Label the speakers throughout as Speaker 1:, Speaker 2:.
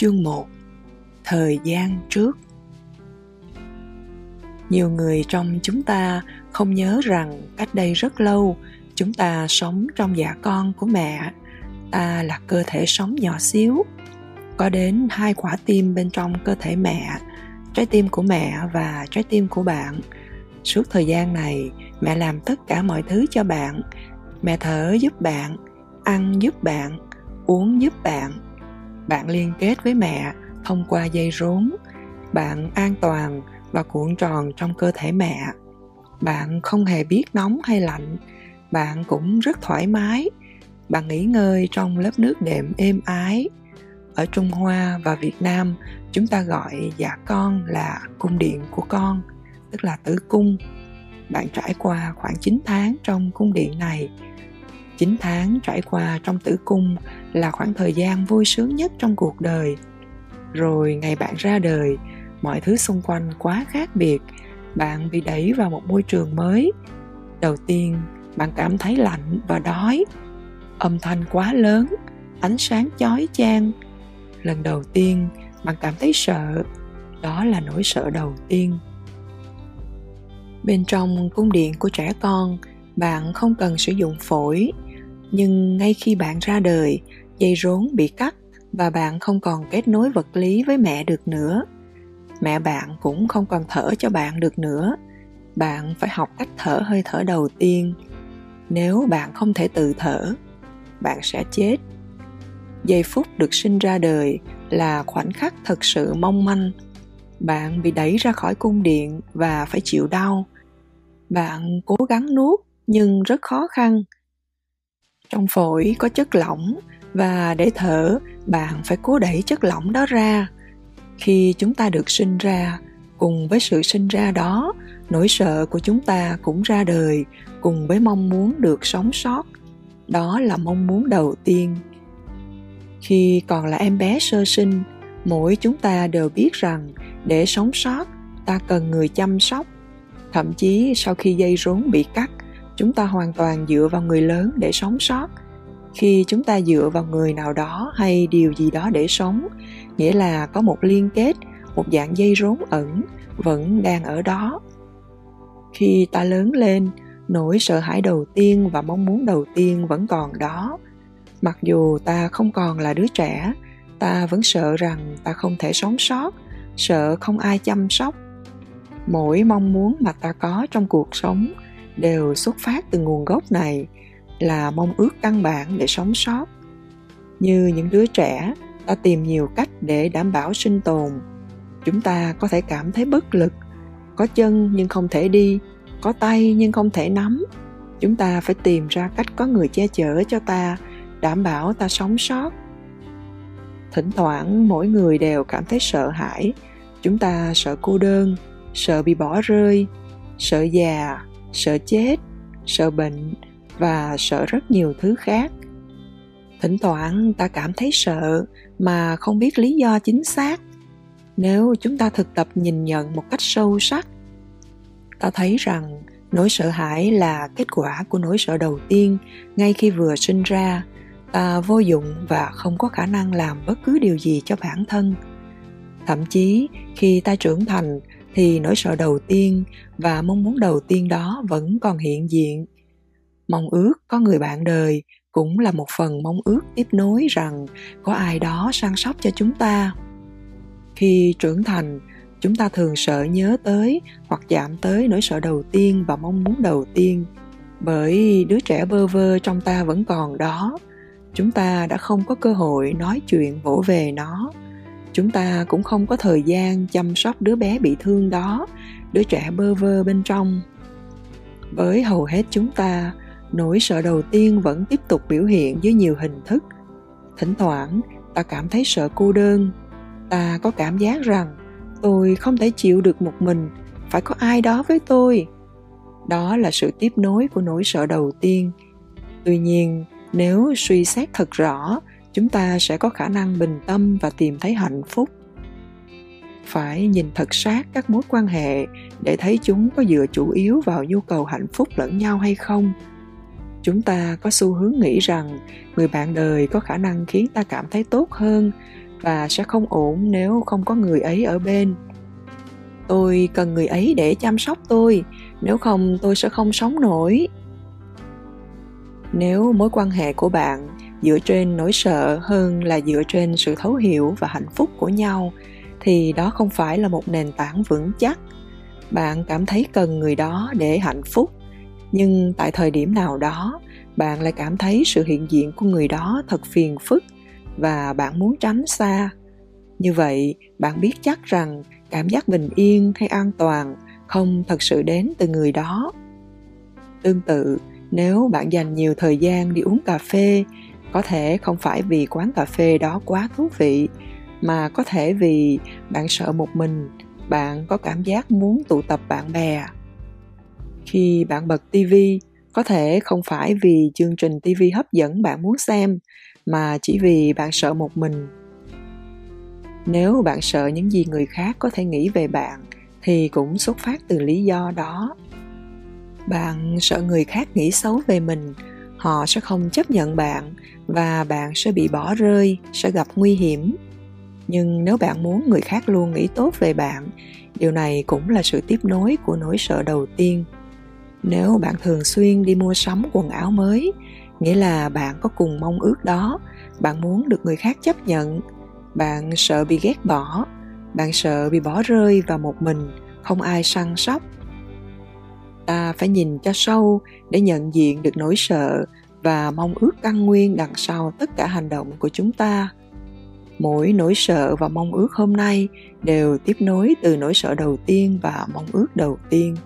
Speaker 1: Chương 1 Thời gian trước Nhiều người trong chúng ta không nhớ rằng cách đây rất lâu chúng ta sống trong dạ con của mẹ. Ta là cơ thể sống nhỏ xíu. Có đến hai quả tim bên trong cơ thể mẹ, trái tim của mẹ và trái tim của bạn. Suốt thời gian này, mẹ làm tất cả mọi thứ cho bạn. Mẹ thở giúp bạn, ăn giúp bạn, uống giúp bạn bạn liên kết với mẹ thông qua dây rốn. Bạn an toàn và cuộn tròn trong cơ thể mẹ. Bạn không hề biết nóng hay lạnh. Bạn cũng rất thoải mái. Bạn nghỉ ngơi trong lớp nước đệm êm ái. Ở trung hoa và việt nam, chúng ta gọi dạ con là cung điện của con, tức là tử cung. Bạn trải qua khoảng 9 tháng trong cung điện này 9 tháng trải qua trong tử cung là khoảng thời gian vui sướng nhất trong cuộc đời. Rồi ngày bạn ra đời, mọi thứ xung quanh quá khác biệt, bạn bị đẩy vào một môi trường mới. Đầu tiên, bạn cảm thấy lạnh và đói. Âm thanh quá lớn, ánh sáng chói chang. Lần đầu tiên, bạn cảm thấy sợ. Đó là nỗi sợ đầu tiên. Bên trong cung điện của trẻ con, bạn không cần sử dụng phổi nhưng ngay khi bạn ra đời, dây rốn bị cắt và bạn không còn kết nối vật lý với mẹ được nữa. Mẹ bạn cũng không còn thở cho bạn được nữa. Bạn phải học cách thở hơi thở đầu tiên. Nếu bạn không thể tự thở, bạn sẽ chết. Giây phút được sinh ra đời là khoảnh khắc thật sự mong manh. Bạn bị đẩy ra khỏi cung điện và phải chịu đau. Bạn cố gắng nuốt nhưng rất khó khăn trong phổi có chất lỏng và để thở, bạn phải cố đẩy chất lỏng đó ra. Khi chúng ta được sinh ra, cùng với sự sinh ra đó, nỗi sợ của chúng ta cũng ra đời, cùng với mong muốn được sống sót. Đó là mong muốn đầu tiên. Khi còn là em bé sơ sinh, mỗi chúng ta đều biết rằng để sống sót, ta cần người chăm sóc. Thậm chí sau khi dây rốn bị cắt chúng ta hoàn toàn dựa vào người lớn để sống sót. Khi chúng ta dựa vào người nào đó hay điều gì đó để sống, nghĩa là có một liên kết, một dạng dây rốn ẩn, vẫn đang ở đó. Khi ta lớn lên, nỗi sợ hãi đầu tiên và mong muốn đầu tiên vẫn còn đó. Mặc dù ta không còn là đứa trẻ, ta vẫn sợ rằng ta không thể sống sót, sợ không ai chăm sóc. Mỗi mong muốn mà ta có trong cuộc sống đều xuất phát từ nguồn gốc này là mong ước căn bản để sống sót. Như những đứa trẻ, ta tìm nhiều cách để đảm bảo sinh tồn. Chúng ta có thể cảm thấy bất lực, có chân nhưng không thể đi, có tay nhưng không thể nắm. Chúng ta phải tìm ra cách có người che chở cho ta, đảm bảo ta sống sót. Thỉnh thoảng, mỗi người đều cảm thấy sợ hãi. Chúng ta sợ cô đơn, sợ bị bỏ rơi, sợ già sợ chết, sợ bệnh và sợ rất nhiều thứ khác. Thỉnh thoảng ta cảm thấy sợ mà không biết lý do chính xác. Nếu chúng ta thực tập nhìn nhận một cách sâu sắc, ta thấy rằng nỗi sợ hãi là kết quả của nỗi sợ đầu tiên ngay khi vừa sinh ra. Ta vô dụng và không có khả năng làm bất cứ điều gì cho bản thân. Thậm chí khi ta trưởng thành thì nỗi sợ đầu tiên và mong muốn đầu tiên đó vẫn còn hiện diện. Mong ước có người bạn đời cũng là một phần mong ước tiếp nối rằng có ai đó săn sóc cho chúng ta. Khi trưởng thành, chúng ta thường sợ nhớ tới hoặc chạm tới nỗi sợ đầu tiên và mong muốn đầu tiên, bởi đứa trẻ bơ vơ trong ta vẫn còn đó. Chúng ta đã không có cơ hội nói chuyện vỗ về nó chúng ta cũng không có thời gian chăm sóc đứa bé bị thương đó, đứa trẻ bơ vơ bên trong. Với hầu hết chúng ta, nỗi sợ đầu tiên vẫn tiếp tục biểu hiện dưới nhiều hình thức. Thỉnh thoảng, ta cảm thấy sợ cô đơn. Ta có cảm giác rằng, tôi không thể chịu được một mình, phải có ai đó với tôi. Đó là sự tiếp nối của nỗi sợ đầu tiên. Tuy nhiên, nếu suy xét thật rõ chúng ta sẽ có khả năng bình tâm và tìm thấy hạnh phúc. Phải nhìn thật sát các mối quan hệ để thấy chúng có dựa chủ yếu vào nhu cầu hạnh phúc lẫn nhau hay không. Chúng ta có xu hướng nghĩ rằng người bạn đời có khả năng khiến ta cảm thấy tốt hơn và sẽ không ổn nếu không có người ấy ở bên. Tôi cần người ấy để chăm sóc tôi, nếu không tôi sẽ không sống nổi. Nếu mối quan hệ của bạn dựa trên nỗi sợ hơn là dựa trên sự thấu hiểu và hạnh phúc của nhau, thì đó không phải là một nền tảng vững chắc. Bạn cảm thấy cần người đó để hạnh phúc, nhưng tại thời điểm nào đó, bạn lại cảm thấy sự hiện diện của người đó thật phiền phức và bạn muốn tránh xa. Như vậy, bạn biết chắc rằng cảm giác bình yên hay an toàn không thật sự đến từ người đó. Tương tự, nếu bạn dành nhiều thời gian đi uống cà phê có thể không phải vì quán cà phê đó quá thú vị, mà có thể vì bạn sợ một mình, bạn có cảm giác muốn tụ tập bạn bè. Khi bạn bật tv có thể không phải vì chương trình tv hấp dẫn bạn muốn xem, mà chỉ vì bạn sợ một mình. Nếu bạn sợ những gì người khác có thể nghĩ về bạn, thì cũng xuất phát từ lý do đó. Bạn sợ người khác nghĩ xấu về mình họ sẽ không chấp nhận bạn và bạn sẽ bị bỏ rơi, sẽ gặp nguy hiểm. Nhưng nếu bạn muốn người khác luôn nghĩ tốt về bạn, điều này cũng là sự tiếp nối của nỗi sợ đầu tiên. Nếu bạn thường xuyên đi mua sắm quần áo mới, nghĩa là bạn có cùng mong ước đó, bạn muốn được người khác chấp nhận, bạn sợ bị ghét bỏ, bạn sợ bị bỏ rơi và một mình, không ai săn sóc ta phải nhìn cho sâu để nhận diện được nỗi sợ và mong ước căn nguyên đằng sau tất cả hành động của chúng ta. Mỗi nỗi sợ và mong ước hôm nay đều tiếp nối từ nỗi sợ đầu tiên và mong ước đầu tiên.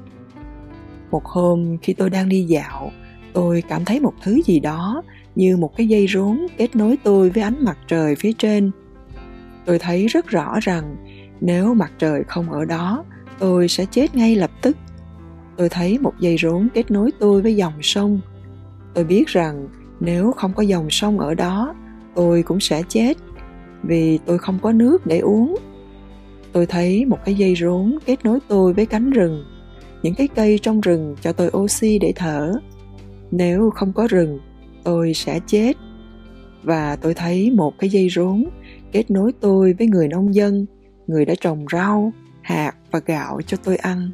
Speaker 1: Một hôm khi tôi đang đi dạo, tôi cảm thấy một thứ gì đó như một cái dây rốn kết nối tôi với ánh mặt trời phía trên. Tôi thấy rất rõ rằng nếu mặt trời không ở đó, tôi sẽ chết ngay lập tức tôi thấy một dây rốn kết nối tôi với dòng sông. Tôi biết rằng nếu không có dòng sông ở đó, tôi cũng sẽ chết vì tôi không có nước để uống. Tôi thấy một cái dây rốn kết nối tôi với cánh rừng, những cái cây trong rừng cho tôi oxy để thở. Nếu không có rừng, tôi sẽ chết. Và tôi thấy một cái dây rốn kết nối tôi với người nông dân, người đã trồng rau, hạt và gạo cho tôi ăn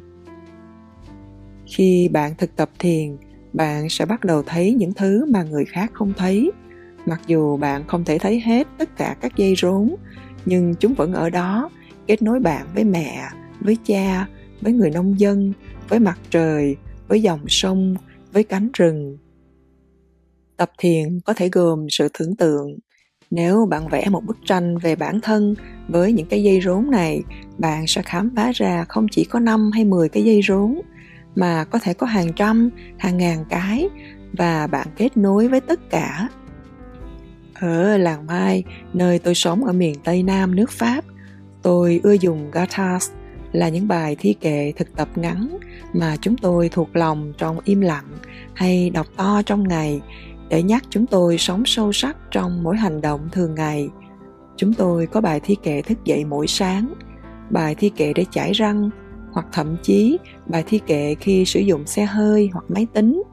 Speaker 1: khi bạn thực tập thiền bạn sẽ bắt đầu thấy những thứ mà người khác không thấy. Mặc dù bạn không thể thấy hết tất cả các dây rốn nhưng chúng vẫn ở đó kết nối bạn với mẹ với cha với người nông dân với mặt trời với dòng sông với cánh rừng. Tập thiền có thể gồm sự tưởng tượng. Nếu bạn vẽ một bức tranh về bản thân với những cái dây rốn này, bạn sẽ khám phá ra không chỉ có 5 hay 10 cái dây rốn, mà có thể có hàng trăm, hàng ngàn cái và bạn kết nối với tất cả. Ở làng Mai, nơi tôi sống ở miền Tây Nam nước Pháp, tôi ưa dùng gathas là những bài thi kệ thực tập ngắn mà chúng tôi thuộc lòng trong im lặng hay đọc to trong ngày để nhắc chúng tôi sống sâu sắc trong mỗi hành động thường ngày chúng tôi có bài thi kệ thức dậy mỗi sáng bài thi kệ để chải răng hoặc thậm chí bài thi kệ khi sử dụng xe hơi hoặc máy tính.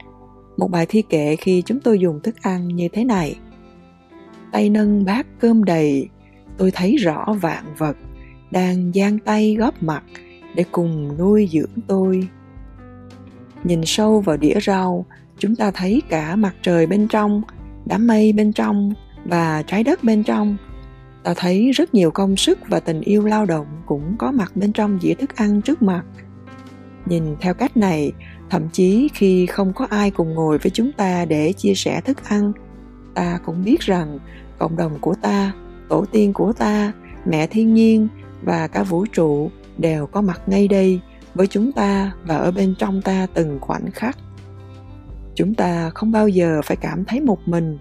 Speaker 1: Một bài thi kệ khi chúng tôi dùng thức ăn như thế này. Tay nâng bát cơm đầy, tôi thấy rõ vạn vật đang giang tay góp mặt để cùng nuôi dưỡng tôi. Nhìn sâu vào đĩa rau, chúng ta thấy cả mặt trời bên trong, đám mây bên trong và trái đất bên trong ta thấy rất nhiều công sức và tình yêu lao động cũng có mặt bên trong dĩa thức ăn trước mặt. Nhìn theo cách này, thậm chí khi không có ai cùng ngồi với chúng ta để chia sẻ thức ăn, ta cũng biết rằng cộng đồng của ta, tổ tiên của ta, mẹ thiên nhiên và cả vũ trụ đều có mặt ngay đây với chúng ta và ở bên trong ta từng khoảnh khắc. Chúng ta không bao giờ phải cảm thấy một mình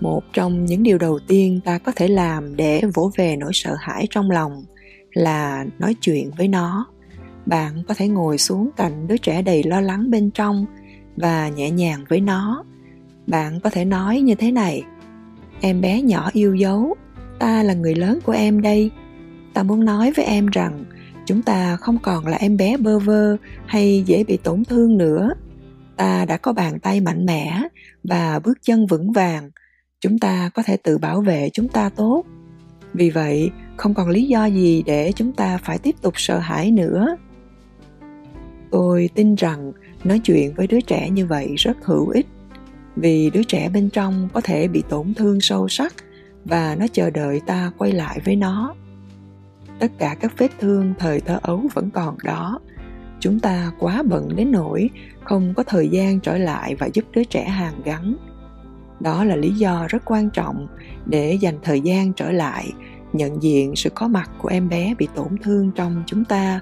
Speaker 1: một trong những điều đầu tiên ta có thể làm để vỗ về nỗi sợ hãi trong lòng là nói chuyện với nó. Bạn có thể ngồi xuống cạnh đứa trẻ đầy lo lắng bên trong và nhẹ nhàng với nó. Bạn có thể nói như thế này, em bé nhỏ yêu dấu, ta là người lớn của em đây. Ta muốn nói với em rằng chúng ta không còn là em bé bơ vơ hay dễ bị tổn thương nữa. Ta đã có bàn tay mạnh mẽ và bước chân vững vàng chúng ta có thể tự bảo vệ chúng ta tốt. Vì vậy, không còn lý do gì để chúng ta phải tiếp tục sợ hãi nữa. Tôi tin rằng nói chuyện với đứa trẻ như vậy rất hữu ích, vì đứa trẻ bên trong có thể bị tổn thương sâu sắc và nó chờ đợi ta quay lại với nó. Tất cả các vết thương thời thơ ấu vẫn còn đó. Chúng ta quá bận đến nỗi không có thời gian trở lại và giúp đứa trẻ hàn gắn đó là lý do rất quan trọng để dành thời gian trở lại, nhận diện sự có mặt của em bé bị tổn thương trong chúng ta.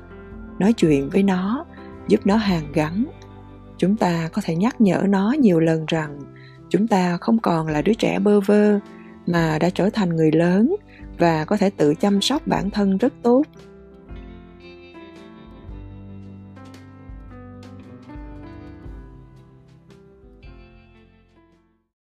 Speaker 1: Nói chuyện với nó, giúp nó hàn gắn. Chúng ta có thể nhắc nhở nó nhiều lần rằng chúng ta không còn là đứa trẻ bơ vơ mà đã trở thành người lớn và có thể tự chăm sóc bản thân rất tốt.